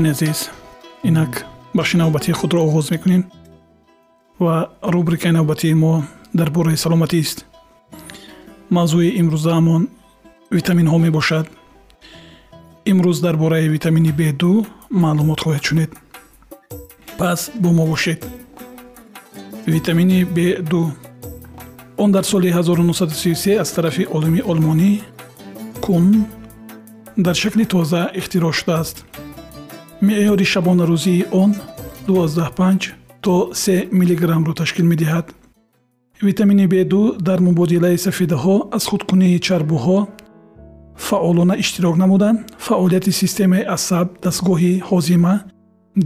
дӯстони азиз. Инак бахши навбатии худро оғоз мекунем ва рубрикаи навбатии мо дар бораи саломатист мавзӯи имрӯзаамон витаминҳо мебошад. Имрӯз дар бораи витамини б2 маълумот хоҳед шунед. Пас бо мо бошед. Витамини б2 он дар соли 1933 аз тарафи олими олмонӣ кун дар шакли тоза ихтироъ шудааст меъёри шабонарӯзии он 125 то 3 миллиграммро ташкил медиҳад. Витамини б2 дар мубодилаи сафедаҳо аз худкунии чарбуҳо фаъолона иштирок намуда фаъолияти системаи асаб дастгоҳи ҳозима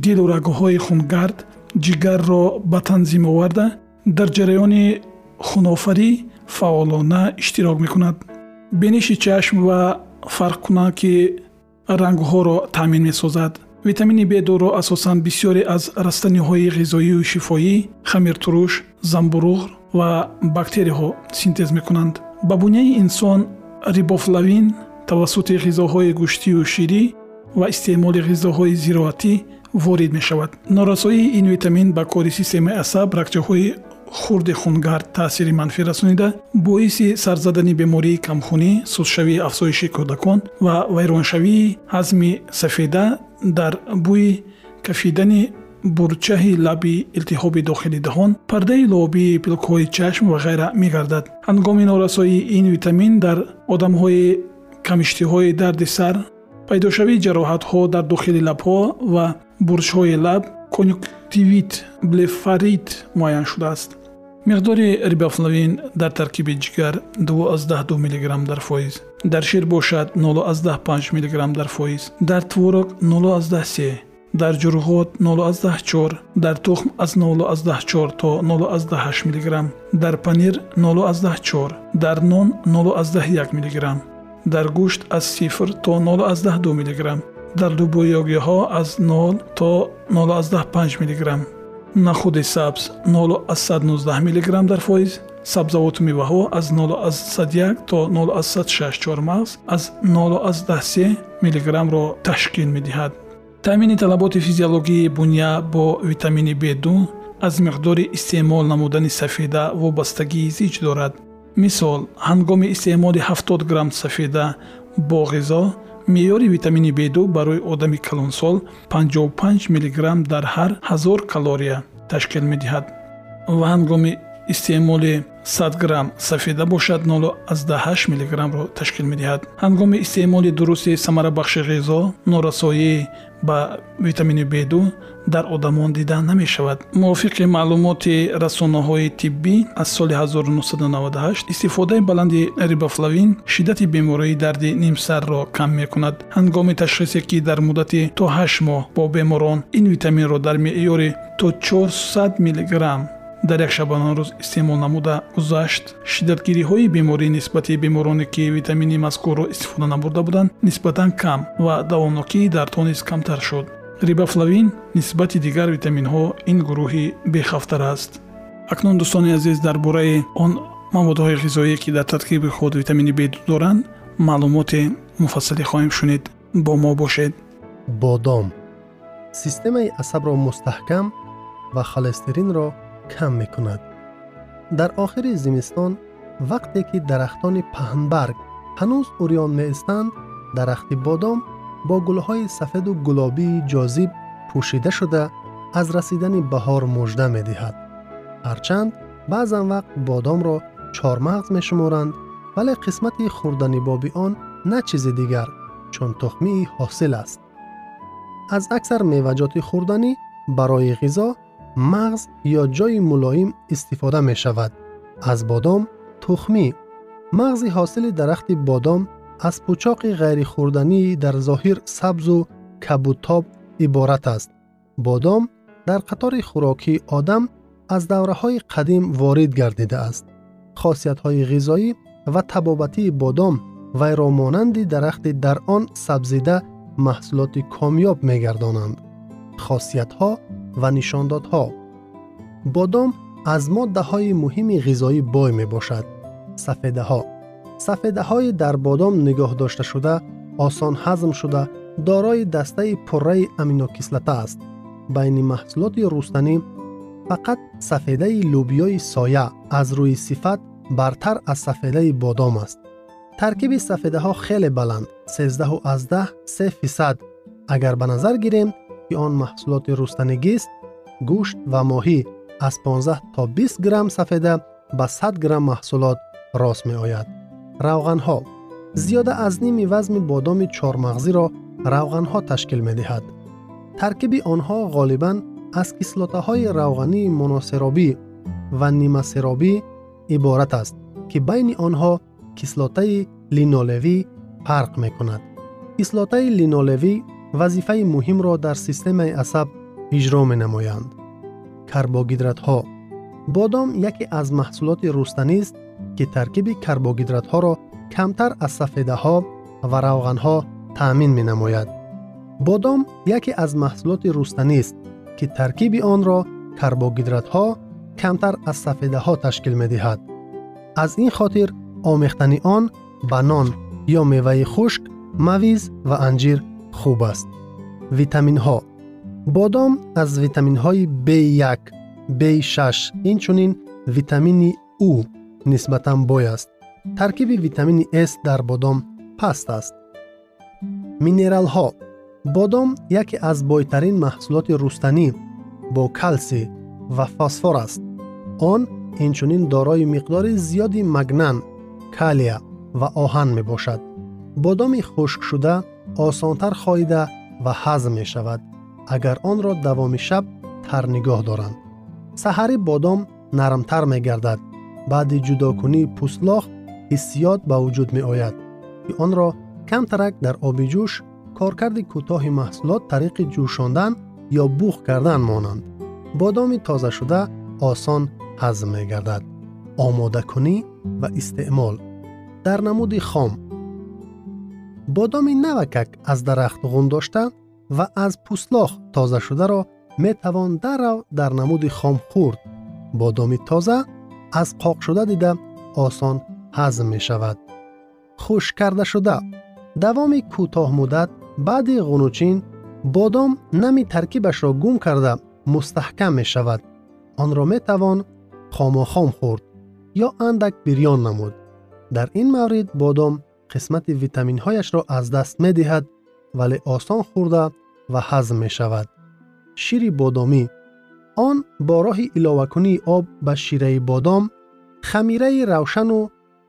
дилу рагҳои хунгард ҷигарро ба танзим оварда дар ҷараёни хунофарӣ фаъолона иштирок мекунад. Биниши чашм ва фарқкунаки рангҳоро таъмин месозад витамини б2ро асосан бисёре аз растаниҳои ғизоию шифоӣ хамиртуруш замбуруғ ва бактерияҳо синтез мекунанд. Ба буняи инсон рибофлавин тавассути ғизоҳои гӯштию ширӣ ва истеъмоли ғизоҳои зироатӣ ворид мешавад. Норасоии ин витамин ба кори системаи асаб рагчаҳои хурди хунгард таъсири манфӣ расонида боиси сарзадани бемории камхунӣ сустшавии афзоиши кӯдакон ва вайроншавии ҳазми сафеда дар бӯи кафидани бурчаҳи лаби илтиҳоби дохили даҳон пардаи лобии пилкҳои чашм ва ғайра мегардад. Ҳангоми норасоии ин витамин дар одамҳои камиштиҳои дарди сар пайдошавии ҷароҳатҳо дар дохили лабҳо ва бурчҳои лаб конюктивит блефарит муайян шудааст миқдори рибофлавин дар таркиби ҷигар 2 мг дар фоиз. Дар шир бошад 05 мг дар фоиз. Дар творог 03 дар ҷурғот 04 дар тухм аз 04 то 08 мг дар панир 04 дар нон 01 мг дар гӯшт аз 0 то 02 мг дар дубоёгиҳо аз 0 то 05 мг нахуди сабз 0119 мг дар фоиз. сабзавоту меваҳо аз 01 то 06 чормағз аз 013 мг-ро ташкил медиҳад. таъмини талаботи физиологии буня бо витамини б2 аз миқдори истеъмол намудани сафеда вобастагии зич дорад. мисол ҳангоми истеъмоли 70 грамм сафеда бо ғизо меъёри витамини б2 барои одами калонсол 55 мг дар ҳар ҳазор калория ташкил медиҳад ва ҳангоми истеъмоли 100 грамм сафеда бошад 08 мг-ро ташкил медиҳад. Ҳангоми истеъмоли дурусти самарабахши ғизо норасоӣ ба витамини б2 дар одамон дида намешавад. Мувофиқи маълумоти расонаҳои тиббӣ аз соли 1998 истифодаи баланди рибофлавин шиддати бемории дарди нимсарро кам мекунад. Ҳангоми ташхисе ки дар муддати то 8 моҳ бо беморон ин витаминро дар меъёри то 400 мг дар як шабонарӯз истеъмол намуда гузашт. Шиддатгириҳои беморӣ нисбати бемороне ки витамини мазкурро истифода набурда буданд нисбатан кам ва давомнокии дардҳо низ камтар шуд. Рибофлавин нисбати дигар витаминҳо ин гурӯҳи бехавтар аст. Акнун дӯстони азиз дар бораи он маводҳои ғизоие ки дар таркиби худ витамини б доранд маълумоти муфассалӣ хоҳем шунид. Бо мо бошед. Бодом. Системаи асабро мустаҳкам ва холестеринро кам мекунад дар охири зимистон вақте ки дарахтони паҳнбарг ҳанӯз урён меистанд дарахти бодом бо гулҳои сафеду гулобии ҷозиб пӯшида шуда аз расидани баҳор мужда медиҳад ҳарчанд баъзан вақт бодомро чормағз мешуморанд вале қисмати хӯрданибоби он на чизи дигар чун тухмии ҳосил аст аз аксар меваҷоти хӯрданӣ барои ғизо мағз ё ҷойи мулоим истифода мешавад аз бодом тухмӣ мағзи ҳосили дарахти бодом аз пӯчоқи ғайрихӯрдании дар зоҳир сабзу кабутоб иборат аст бодом дар қатори хӯрокии одам аз давраҳои қадим ворид гардидааст хосиятҳои ғизоӣ ва табобатии бодом вайро монанди дарахти дар он сабзида маҳсулоти комёб мегардонанд хосиятҳо ва нишондодҳо бодом аз моддаҳои муҳими ғизоӣ бой мебошад сафедаҳо сафедаҳои дар бодом нигоҳ дошташуда осон ҳазм шуда дорои дастаи пурраи аминокислота аст байни маҳсулоти рустанӣ фақат сафедаи лӯбиёи соя аз рӯи сифат бартар аз сафедаи бодом аст таркиби сафедаҳо хеле баланд 13 3 фисад агар ба назар гирем ки он маҳсулоти рустанигист гӯшт ва моҳӣ аз 15 то 20 грамм сафеда ба 100 грамм маҳсулот рост меояд равғанҳо зиёда аз ними вазми бодоми чормағзиро равғанҳо ташкил медиҳад таркиби онҳо ғолибан аз кислотаҳои равғании моносеробӣ ва нимасеробӣ иборат аст ки байни онҳо кислотаи линолевӣ фарқ мекунад кислотаи линолевӣ вазифаи муҳимро дар системаи асаб иҷро менамоянд карбогидратҳо бодом яке аз маҳсулоти рустанист ки таркиби карбогидратҳоро камтар аз сафедаҳо ва равғанҳо таъмин менамояд бодом яке аз маҳсулоти рустанист ки таркиби онро карбогидратҳо камтар аз сафедаҳо ташкил медиҳад аз ин хотир омехтани он ба нон ё меваи хушк мавиз ва анҷир хуб аст витаминҳо бодом аз витаминҳои b1 b6 инчунин витамини у нисбатан бой аст таркиби витамини с дар бодом паст аст минералҳо бодом яке аз бойтарин маҳсулоти рустанӣ бо калсӣ ва фосфор аст он инчунин дорои миқдори зиёди магнан калия ва оҳан мебошад бодоми хушкшуда осонтар хоида ва ҳазм мешавад агар онро давоми шаб тар нигоҳ доранд саҳари бодом нармтар мегардад баъди ҷудокунии пӯстлох ҳиссиёт ба вуҷуд меояд ки онро камтарак дар оби ҷӯш коркарди кӯтоҳи маҳсулот тариқи ҷӯшондан ё буғ кардан монанд бодоми тозашуда осон ҳазм мегардад омодакунӣ ва истеъмол дар намуди хом бодоми навакак аз дарахт ғун дошта ва аз пӯстлох тозашударо метавон дарав дар намуди хом хӯрд бодоми тоза аз қоқшуда дида осон ҳазм мешавад хушккардашуда давоми кӯтоҳмуддат баъди ғунучин бодом нами таркибашро гум карда мустаҳкам мешавад онро метавон хомохом хӯрд ё андак бирён намуд дар ин маврид бодом қисмати витаминҳояшро аз даст медиҳад вале осон хӯрда ва ҳазм мешавад. Шири бодомӣ. Он бо роҳи иловакунии об ба шираи бодом хамираи равшану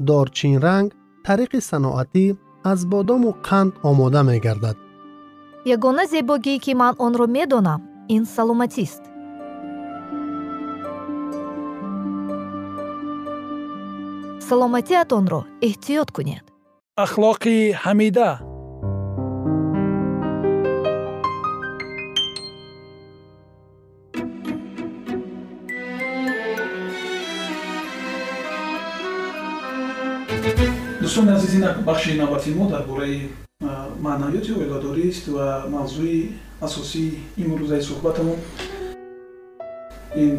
дорчинранг тариқи саноатӣ аз бодому қанд омода мегардад. Ягона зебогӣ ки ман онро медонам ин саломатист. Саломатиатонро эҳтиёт кунед ахлоқи ҳамида дӯстони азизи инак бахши навбати мо дар бораи маънавиёти оиладорист ва мавзӯи асосии имрӯзаи суҳбатамон. Ин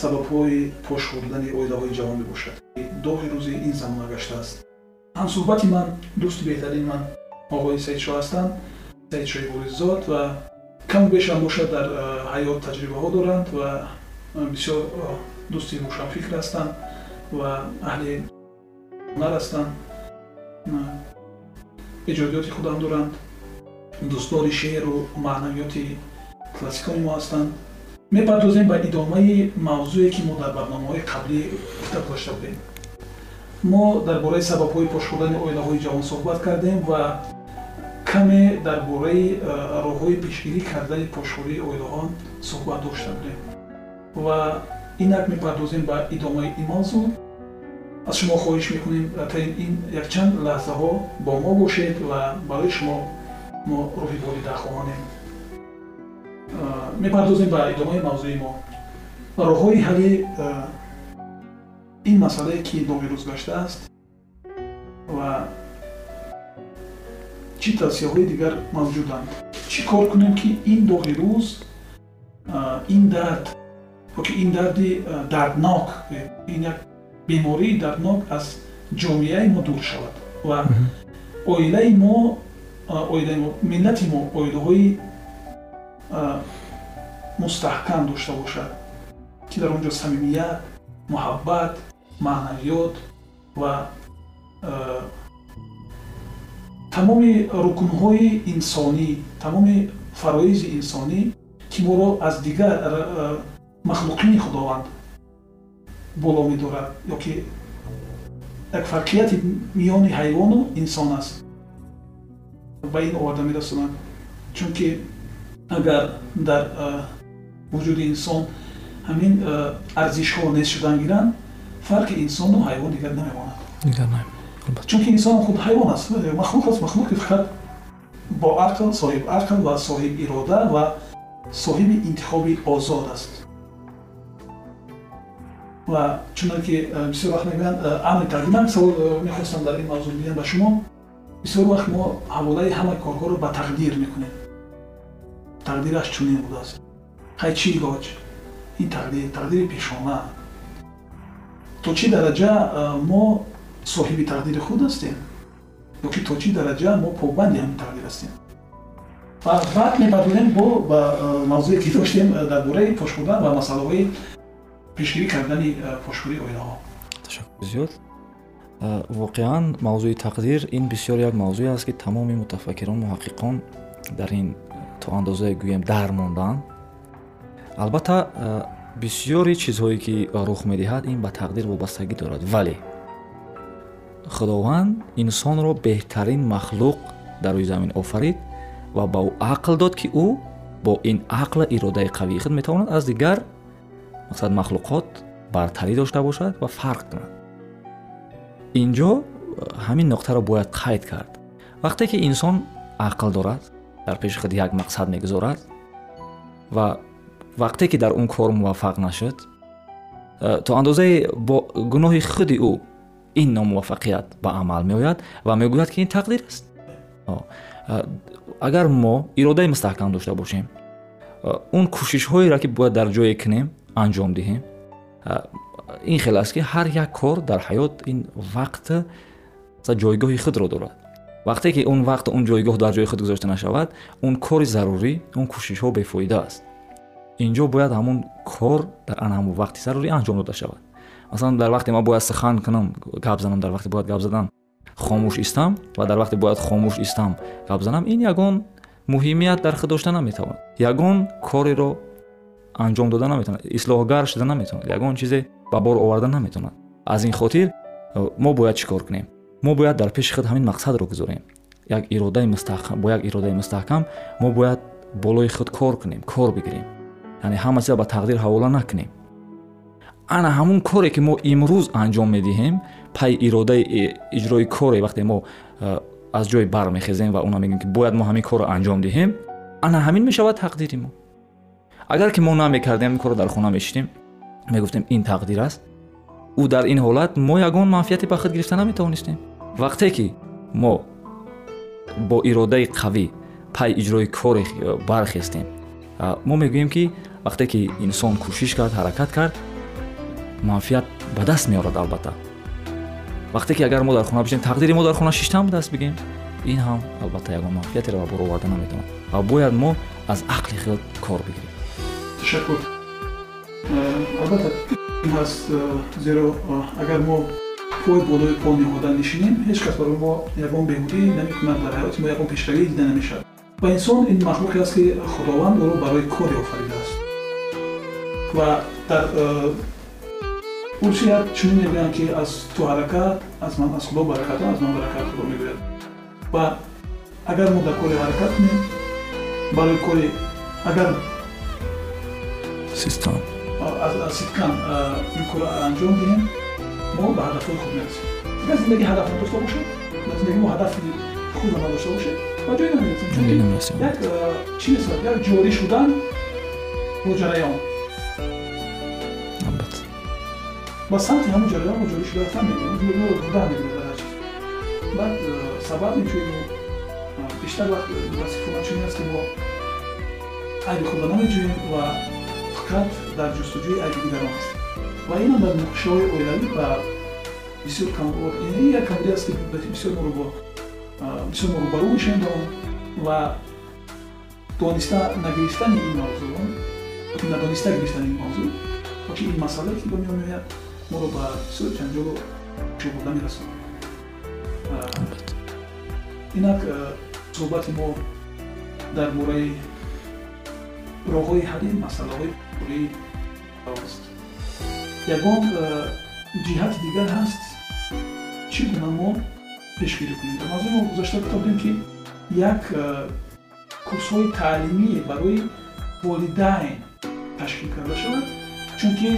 сабабҳои пош хӯрдани оилаҳои ҷавон мебошад. Доҳи рӯзи ин замона гаштааст ҳамсуҳбати ман дӯсти беҳтарин ман оғои саидшо ҳастанд саидшои бориззод ва каму бешам бошад дар ҳаёт таҷрибаҳо доранд ва бисёр дӯсти рӯшанфикр ҳастанд ва аҳли ҳунар ҳастанд. Иҷодиёти худам доранд. Дӯстдори шеъру маънавиёти классикони мо ҳастанд. Мепардозем ба идомаи мавзӯе ки мо дар барномаҳои қаблӣ гуфта гузошта будем мо дар бораи сабабҳои пошхӯрдани оилаҳои ҷавон суҳбат кардем ва каме дар бораи роҳҳои пешгирӣ кардани пошхӯрии оилаҳон суҳбат дошта будем. Ва инак мепардозем ба идомаи ин мавзӯъ аз шумо хоҳиш мекунем таин ин якчанд лаҳзаҳо бо мо бошед ва барои шумо мо рӯҳи волида хоҳонем мепардозем ба идомаи мавзӯи мо. Роҳҳои ҳалли ин масъалае ки доғи рӯз гаштааст ва чӣ тавсияҳои дигар мавҷуданд. Чӣ кор кунем ки ин доғи рӯз ин дард ёки ин дарди дарднок ин як бемории дарднок аз ҷомеаи мо дур шавад ва оилаи мо оилаи мо миллати мо оилаҳои мустаҳкам дошта бошад ки дар он ҷо самимият муҳаббат маънавиёт ва тамоми рукнҳои инсонӣ тамоми фароизи инсонӣ ки моро аз дигар махлуқини худованд боло медорад ёки як фарқияти миёни ҳайвону инсон аст. Ба ин оварда мерасонад чунки агар дар вуҷуди инсон ҳамин арзишҳо нест шудан гиранд фарқи инсону ҳайвон дигар намемонад чунки инсон худ ҳайвон аст махлуқ аст махлуқи фақат бо ақл соҳиб ақл ва соҳиб ирода ва соҳиби интихоби озод аст ва чунон ки бисёр вақт мегӯянд амри тақдим як савол мехостам дар ин мавзӯъ биям ба шумо бисёр вақт мо ҳаволаи ҳама корҳоро ба тақдир мекунем тақдираш чунин будааст ҳай чӣ илоҷ ин тақдир тақдири пешона то чӣ дараҷа мо соҳиби тақдири худ ҳастем? Ёки то чӣ дараҷа мо побанди ҳамин тақдир ҳастем? Ва баъд мепардозем бо ба мавзӯе ки доштем дар бораи пошхӯрдан ва масъалаҳои пешгирӣ кардани пошхӯрии оилаҳо ташаккур зиёд. Воқеан мавзӯи тақдир ин бисёр як мавзӯе аст ки тамоми мутафаккирон муҳаққиқон дар ин то андозае гӯем дар монданд албатта бисёри чизҳое ки рух медиҳад ин ба тақдир вобастагӣ дорад. Вале худованд инсонро беҳтарин махлуқ дар рӯи замин офарид ва ба ӯ ақл дод ки ӯ бо ин ақла иродаи қавии худ метавонад аз дигар мақсад махлуқот бартарӣ дошта бошад ва фарқ кунад. Инҷо ҳамин нуқтаро бояд қайд кард. Вақте ки инсон ақл дорад дар пеши худ як мақсад мегузорад ва вақте ки дар он кор муваффақ нашуд э, то андозае бо гуноҳи худи ӯ ин номуваффақият ба амал меояд ва мегӯяд ки ин тақдир аст. Э, агар мо иродаи мустаҳкам дошта бошем э, он кӯшишҳоеро ки бояд дар ҷое кунем анҷом диҳем ин хел аст ки ҳар як кор дар ҳаёт ин вақт ҷойгоҳи худро дорад. Вақте ки он вақт он ҷойгоҳ дар ҷои худ гузошта нашавад он кори зарурӣ он кӯшишҳо бефоида аст инҷо бояд ҳамун кор дар ана ҳамун вақти зарурӣ анҷом дода шавад. Масалан дар вақте ман бояд сухан кунам гап занам дар вақте бояд гап задан хомӯш истам ва дар вақте бояд хомӯш истам гап занам. Ин ягон муҳимият дар худ дошта наметавонад ягон кореро анҷом дода наметавонад ислоҳгар шуда наметавонад ягон чизе ба бор оварда наметавонад. Аз ин хотир мо бояд чӣ кор кунем? Мо бояд дар пеши худ ҳамин мақсадро гузорем. Як иродаи мустаҳкам бо як иродаи мустаҳкам мо бояд болои худ кор кунем кор бигирем яъне ҳама чиза ба тақдир ҳавола накунем. Ана ҳамун коре ки мо имрӯз анҷом медиҳем пай иродаи иҷрои коре вақте мо аз ҷой бармехезем ва оно мегӯем ки бояд мо ҳамин корро анҷом диҳем ана ҳамин мешавад тақдири мо. Агар ки мо намекардем ин корро дар хона мешидем мегуфтем ин тақдир аст ӯ дар ин ҳолат мо ягон манфиате ба худ гирифта наметавонистем. Вақте ки мо бо иродаи қавӣ пай иҷрои коре бархестем мо мегӯем ки вақте ки инсон кӯшиш кард ҳаракат кард муаффият ба даст меорад албатта. Вақте ки агар мо дар хона бишем тақдири мо дар хона шиштам ба даст бигем ин ҳам албатта ягон муаффиятеро ба бор оварда наметавонад. Ва бояд мо аз ақли хел кор бигирем. Ташаккур. Албатта аст зеро агар мо пои болои пол ниҳода нишинем ҳеҷ кас барои мо ягон беҳудӣ намекунад дар ҳаёти мо ягон пешравӣ дида намешавад ва инсон ин махлуқе аст ки худованд ӯро барои коре офаридааст ва дар урсият чунин мегӯянд ки аз ту ҳаракат аз ман аз худо баракатон аз ман баракат худо мегӯяд ва агар мо дар коре ҳаракат кунем барои кори агар систан ситкан ин кора анҷом диҳем мо ба ҳадафҳои худ мерасем агар зиндагӣ ҳадаф надошта бошад дар зиндагӣ мо ҳадафи худро надошта бошед ба ҷое намерасем чунки як чӣ месад як ҷорӣ шудан бо ҷараён ба самти ҳамн ҷараён мо ҷорӣ шуда рафтан мегӯем гурдан мегӯем дар ҳар чиз. Баъд сабаб мечунем биштар вақт вазифаҳои чунин аст ки мо айби худро намеҷӯем ва фақат дар ҷустуҷӯи айби дигарон ҳастем ва инам дар нуқшаҳои оилавӣ ба бисёр як камбудӣ аст ки бисёр моро бисёр рӯбарӯ мешавем ба он ва дониста нагирифтани ин мавзӯъ надониста гирифтани ин мавзӯъ ки ин масъалае ки ба миён меояд моро ба бисёр ҷанҷолу шӯбурда мерасонад инак суҳбати мо дар бораи роҳҳои ҳалли масъалаҳои пурии аст ягон ҷиҳати дигар ҳаст чӣ гуна мо пешгирӣ кунем. Дар мавзӯи мо гузашта гуфтодем ки як курсҳои таълимие барои волидайн ташкил карда шавад чунки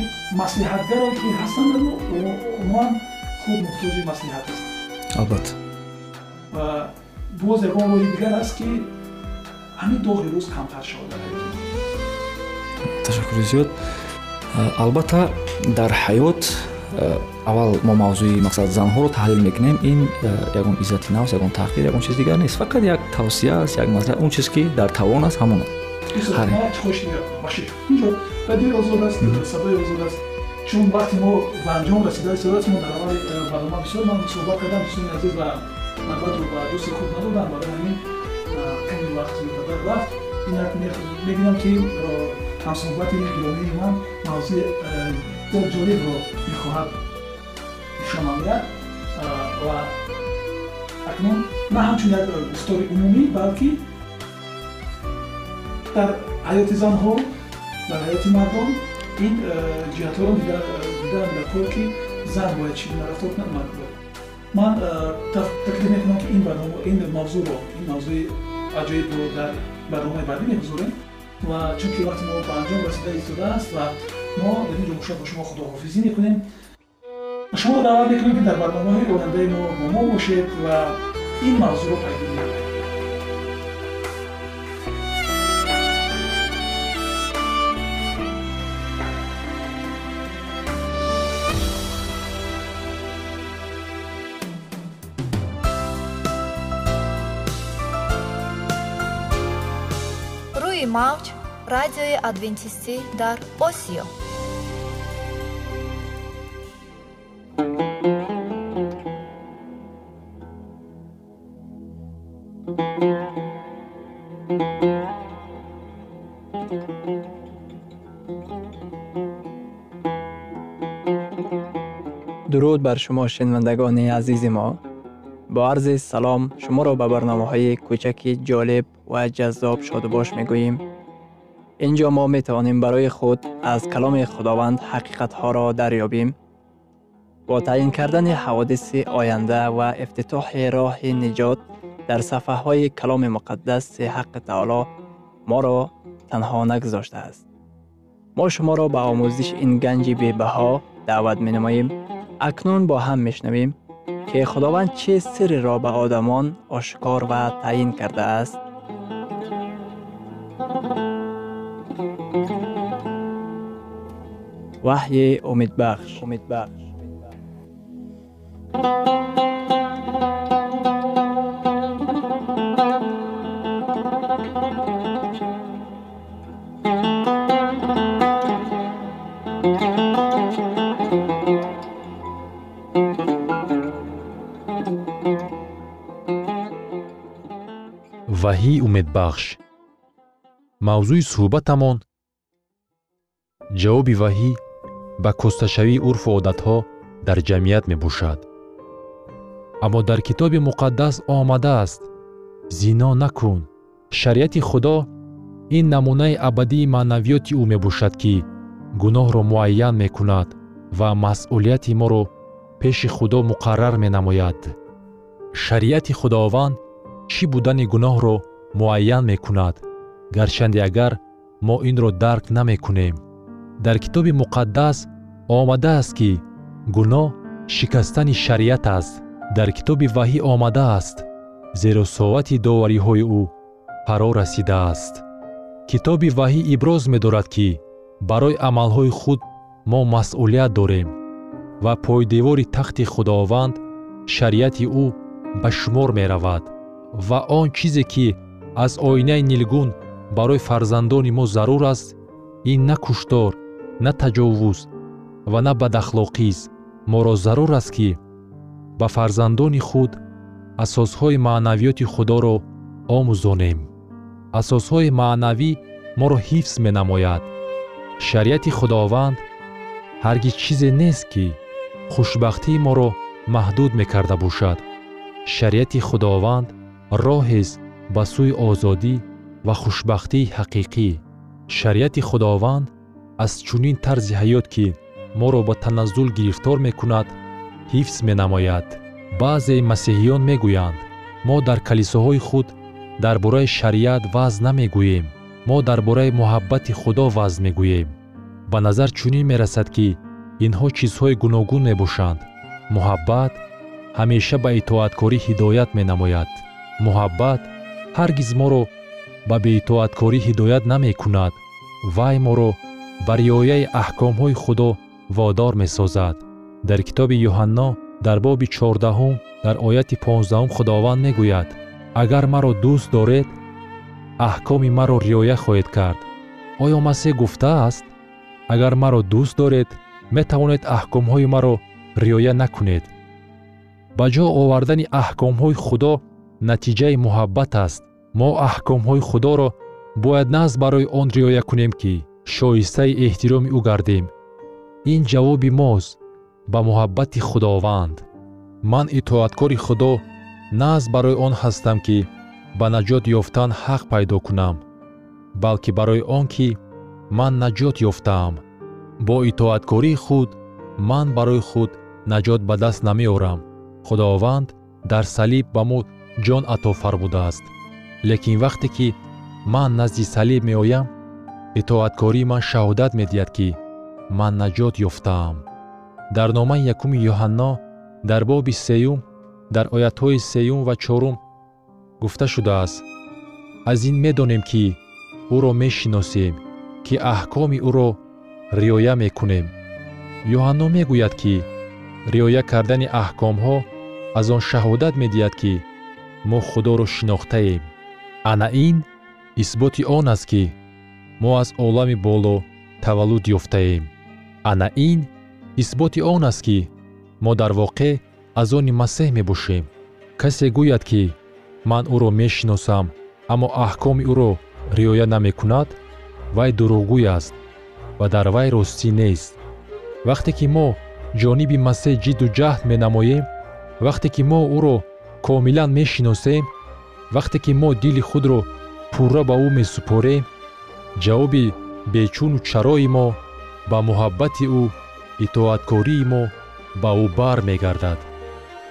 маслиҳатгаро ки ҳастанд умуман худ муҳтоҷи маслиҳат ҳастанд албатта. Ва боз ягон роҳи дигар аст ки ҳамин доғи рӯз камтар шавад. Ташаккури зиёд албатта дар ҳаёт аввал мо мавзӯи мақсад занҳоро таҳлил мекунем. Ин ягон иззати нафс ягон таҳқир ягон чиз дигар нест. Фақат як тавсия аст як маслиҳат он чиз ки дар тавон аст ҳамон. Аст чун вақте мо ба анҷом расида истодааст мо дар аввали барнома бисёр ман суҳбат кардам дӯстони азиз ва навбатро ба дӯсти худ надодам барои ҳамин ками вақт зиёдтар рафт мебинам ки ҳамсуҳбати гиромии ман мавзӯи бисёр ҷолибро мехоҳад нишон намояд ва акнун на ҳамчун як гуфтори умумӣ балки дар ҳаёти занҳо дар ҳаёти мардон ин ҷиҳатҳоро дидарам дар кор ки зан бояд чӣ гуна рафтор кунад мард бояд ман таклиф мекунам ки ин мавзӯъро ин мавзӯи аҷоибро дар барномаи баъдӣ мегузорем ва чунки вақти мо ба анҷом расида истодааст ва мо дар ин ҷо мушояд бо шумо худоҳофизӣ мекунем шумо даъват мекунем ки дар барномаҳои ояндаи мо бо мо бошед ва ин мавзӯъро пайгирӣ накунед рӯи мавҷ радиои адвентистӣ дар осиё дуруд бар шумо шинавандагони азизи мо бо арзи салом шуморо ба барномаҳои кӯчаки ҷолиб ва ҷаззоб шодубош мегӯем ин ҷо мо метавонем барои худ аз каломи худованд ҳақиқатҳоро дарёбем бо таъин кардани ҳаводиси оянда ва ифтитоҳи роҳи niҷот дар сафҳаҳои каломи муқаддаси ҳаққи таоло моро танҳо нагузоштааст мо шуморо ба омӯзиши ин ганҷи бебаҳо даъват менамоем акнун бо ҳам мешнавем ки худованд чӣ сирреро ба одамон ошкор ва таъин кардааст ваҳйи умедбахш ваҳии умедбахш мавзӯи суҳбатамон ҷавоби ваҳӣ ба кӯсташавии урфу одатҳо дар ҷамъият мебошад. Аммо дар китоби муқаддас омадааст. Зино накун. Шариати худо ин намунаи абадии маънавиёти ӯ мебошад ки гуноҳро муайян мекунад ва масъулияти моро пеши худо муқаррар менамояд. Шариати худованд чӣ будани гуноҳро муайян мекунад? Гарчанде агар мо инро дарк намекунем. Дар китоби муқаддас омадааст ки гуноҳ шикастани шариат аст. Дар китоби ваҳӣ омадааст зеро соати довариҳои ӯ фаро расидааст. Китоби ваҳӣ иброз медорад ки барои амалҳои худ мо масъулият дорем ва пойдевори тахти худованд шариати ӯ ба шумор меравад ва он чизе ки аз оинаи нилгун барои фарзандони мо зарур аст ин на куштор на таҷовуз ва на бадахлоқист моро зарур аст ки ба фарзандони худ асосҳои маънавиёти худоро омӯзонем. Асосҳои маънавӣ моро ҳифз менамояд. Шариати худованд ҳаргиз чизе нест ки хушбахтии моро маҳдуд мекарда бошад. Шариати худованд роҳест ба сӯи озодӣ ва хушбахтии ҳақиқӣ. Шариати худованд аз чунин тарзи ҳаёт ки моро ба таназзул гирифтор мекунад ҳифз менамояд. Баъзеи масеҳиён мегӯянд мо дар калисоҳои худ дар бораи шариат ваъз намегӯем мо дар бораи муҳаббати худо ваъз мегӯем ба назар чунин мерасад ки инҳо чизҳои гуногун мебошанд. Муҳаббат ҳамеша ба итоаткорӣ ҳидоят менамояд муҳаббат ҳаргиз моро ба беитоаткорӣ ҳидоят намекунад вай моро ба риояи аҳкомҳои худо водор месозад. Дар китоби юҳанно дар боби чордаҳум дар ояти понздаҳум худованд мегӯяд агар маро дӯст доред аҳкоми маро риоя хоҳед кард. Оё масеҳ гуфтааст? Агар маро дӯст доред метавонед аҳкомҳои маро риоя накунед. Ба ҷо овардани аҳкомҳои худо натиҷаи муҳаббат аст. Мо аҳкомҳои худоро бояд наҳз барои он риоя кунем ки шоистаи эҳтироми ӯ гардем. Ин ҷавоби мост ба муҳаббати худованд. Ман итоаткори худо наҳз барои он ҳастам ки ба наҷот ёфтан ҳақ пайдо кунам балки барои он ки ман наҷот ёфтаам. Бо итоаткории худ ман барои худ наҷот ба даст намеорам. Худованд дар салиб ба мо ҷон ато фармудааст лекин вақте ки ман назди салиб меоям итоаткории ман шаҳодат медиҳад ки ман наҷот ёфтаам. Дар номаи якуми юҳанно дар боби сеюм дар оятҳои сеюм ва чорум гуфта шудааст. Аз ин медонем ки ӯро мешиносем ки аҳкоми ӯро риоя мекунем. Юҳанно мегӯяд ки риоя кардани аҳкомҳо аз он шаҳодат медиҳад ки мо худоро шинохтаем. Ана ин исботи он аст ки мо аз олами боло таваллуд ёфтаем. Ана ин исботи он аст ки мо дар воқеъ аз они масеҳ мебошем. Касе гӯяд ки ман ӯро мешиносам аммо аҳкоми ӯро риоя намекунад вай дурӯғгӯй аст ва дар вай ростӣ нест. Вақте ки мо ҷониби масеҳ ҷидду ҷаҳд менамоем вақте ки мо ӯро комилан мешиносем вақте ки мо дили худро пурра ба ӯ месупорем ҷавоби бечуну чарои мо ба муҳаббати ӯ итоаткории мо ба ӯ бар мегардад.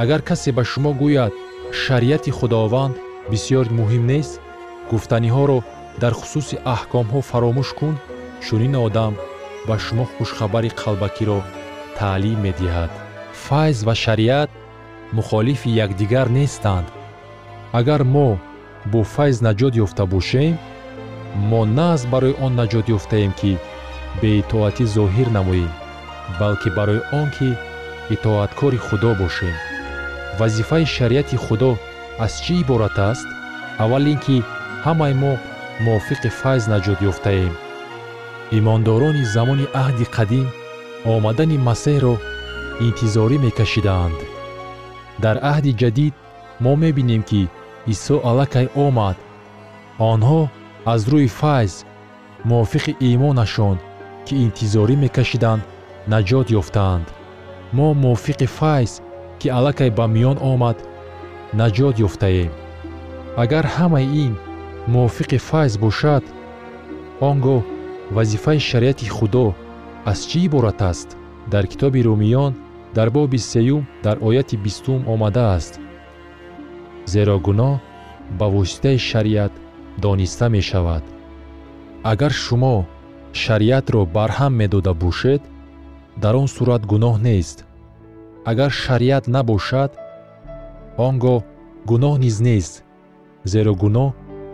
Агар касе ба шумо гӯяд шариати худованд бисьёр муҳим нест гуфтаниҳоро дар хусуси аҳкомҳо фаромӯш кун чунин одам ба шумо хушхабари қалбакиро таълим медиҳад. Файз ва шариат мухолифи якдигар нестанд. Агар мо бо файз наҷот ёфта бошем мо на аз барои он наҷот ёфтаем ки беитоатӣ зоҳир намоем балки барои он ки итоаткори худо бошем. Вазифаи шариати худо аз чӣ иборат аст? Аввал ин ки ҳамаи мо мувофиқи файз наҷот ёфтаем. Имондорони замони аҳди қадим омадани масеҳро интизорӣ мекашидаанд дар аҳди ҷадид мо мебинем ки исо аллакай омад. Онҳо аз рӯи файз мувофиқи имонашон ки интизорӣ мекашиданд наҷот ёфтаанд. Мо мувофиқи файз ки аллакай ба миён омад наҷот ёфтаем. Агар ҳамаи ин мувофиқи файз бошад он гоҳ вазифаи шариати худо аз чӣ иборат аст? Дар китоби румиён дар боби сеюм дар ояти бистум омадааст. Зеро гуноҳ ба воситаи шариат дониста мешавад. Агар шумо шариатро барҳам медода бошед дар он сурат гуноҳ нест. Агар шариат набошад он гоҳ гуноҳ низ нест. Зеро гуноҳ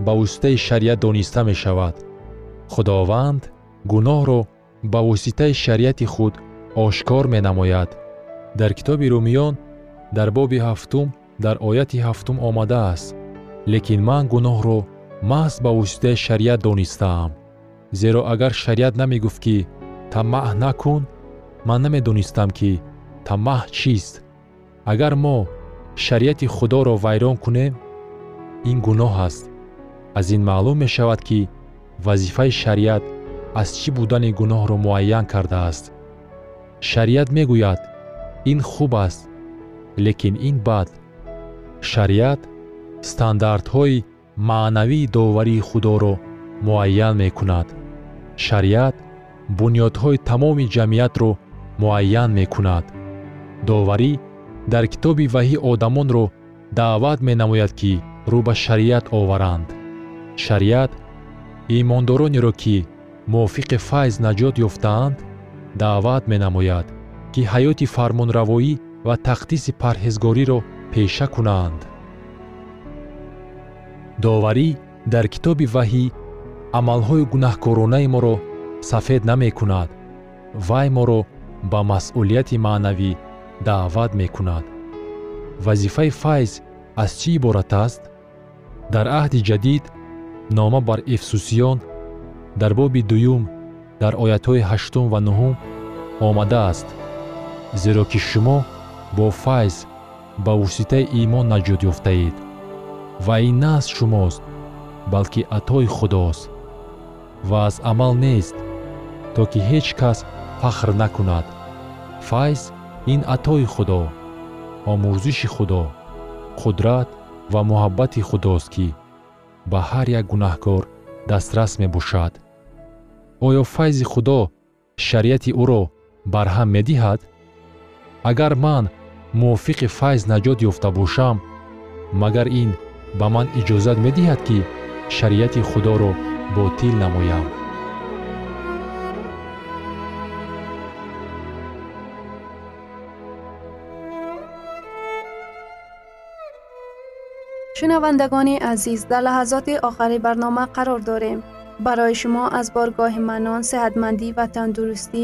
ба воситаи шариат дониста мешавад. Худованд гуноҳро ба воситаи шариати худ ошкор менамояд дар китоби румиён дар боби ҳафтум дар ояти ҳафтум омадааст лекин ман гуноҳро маҳз ба воситаи шариат донистаам зеро агар шариат намегуфт ки тамаъ накун ман намедонистам ки тамаъ чист. Агар мо шариати худоро вайрон кунем ин гуноҳ аст. Аз ин маълум мешавад ки вазифаи шариат аз чӣ будани гуноҳро муайян кардааст. Шариат мегӯяд ин хуб аст лекин ин бад шариат стандартҳои маънавии доварии худоро муайян мекунад. Шариат бунёдҳои тамоми ҷамъиятро муайян мекунад. Доварӣ дар китоби ваҳӣ одамонро даъват менамояд ки рӯ ба шариат оваранд. Шариат имондоронеро ки мувофиқи файз наҷот ёфтаанд даъват менамояд ки ҳаёти фармонравоӣ ва тақдиси парҳезгориро пеша кунанд. Доварӣ дар китоби ваҳӣ амалҳои гунаҳкоронаи моро сафед намекунад вай моро ба масъулияти маънавӣ даъват мекунад. Вазифаи файз аз чӣ иборат аст? Дар аҳди ҷадид нома бар ефсусиён дар боби дуюм дар оятҳои ҳаштум ва нуҳум омадааст зеро ки шумо бо файз ба воситаи имон наҷот ёфтаед. Ва ин на аз шумост балки атои худост. Ва аз амал нест то ки ҳеҷ кас фахр накунад. Файз ин атои худо омӯзиши худо қудрат ва муҳаббати худост ки ба ҳар як гунаҳкор дастрас мебошад. Оё файзи худо шариати ӯро барҳам медиҳад агар ман мувофиқи файз наҷот ёфта бошам магар ин ба ман иҷозат медиҳад ки шариати худоро ботил намоям шунавандагони азиз дар лаҳазоти охари барнома қарор дорем барои шумо аз боргоҳи манон сеҳатмандӣ ва тандурустӣ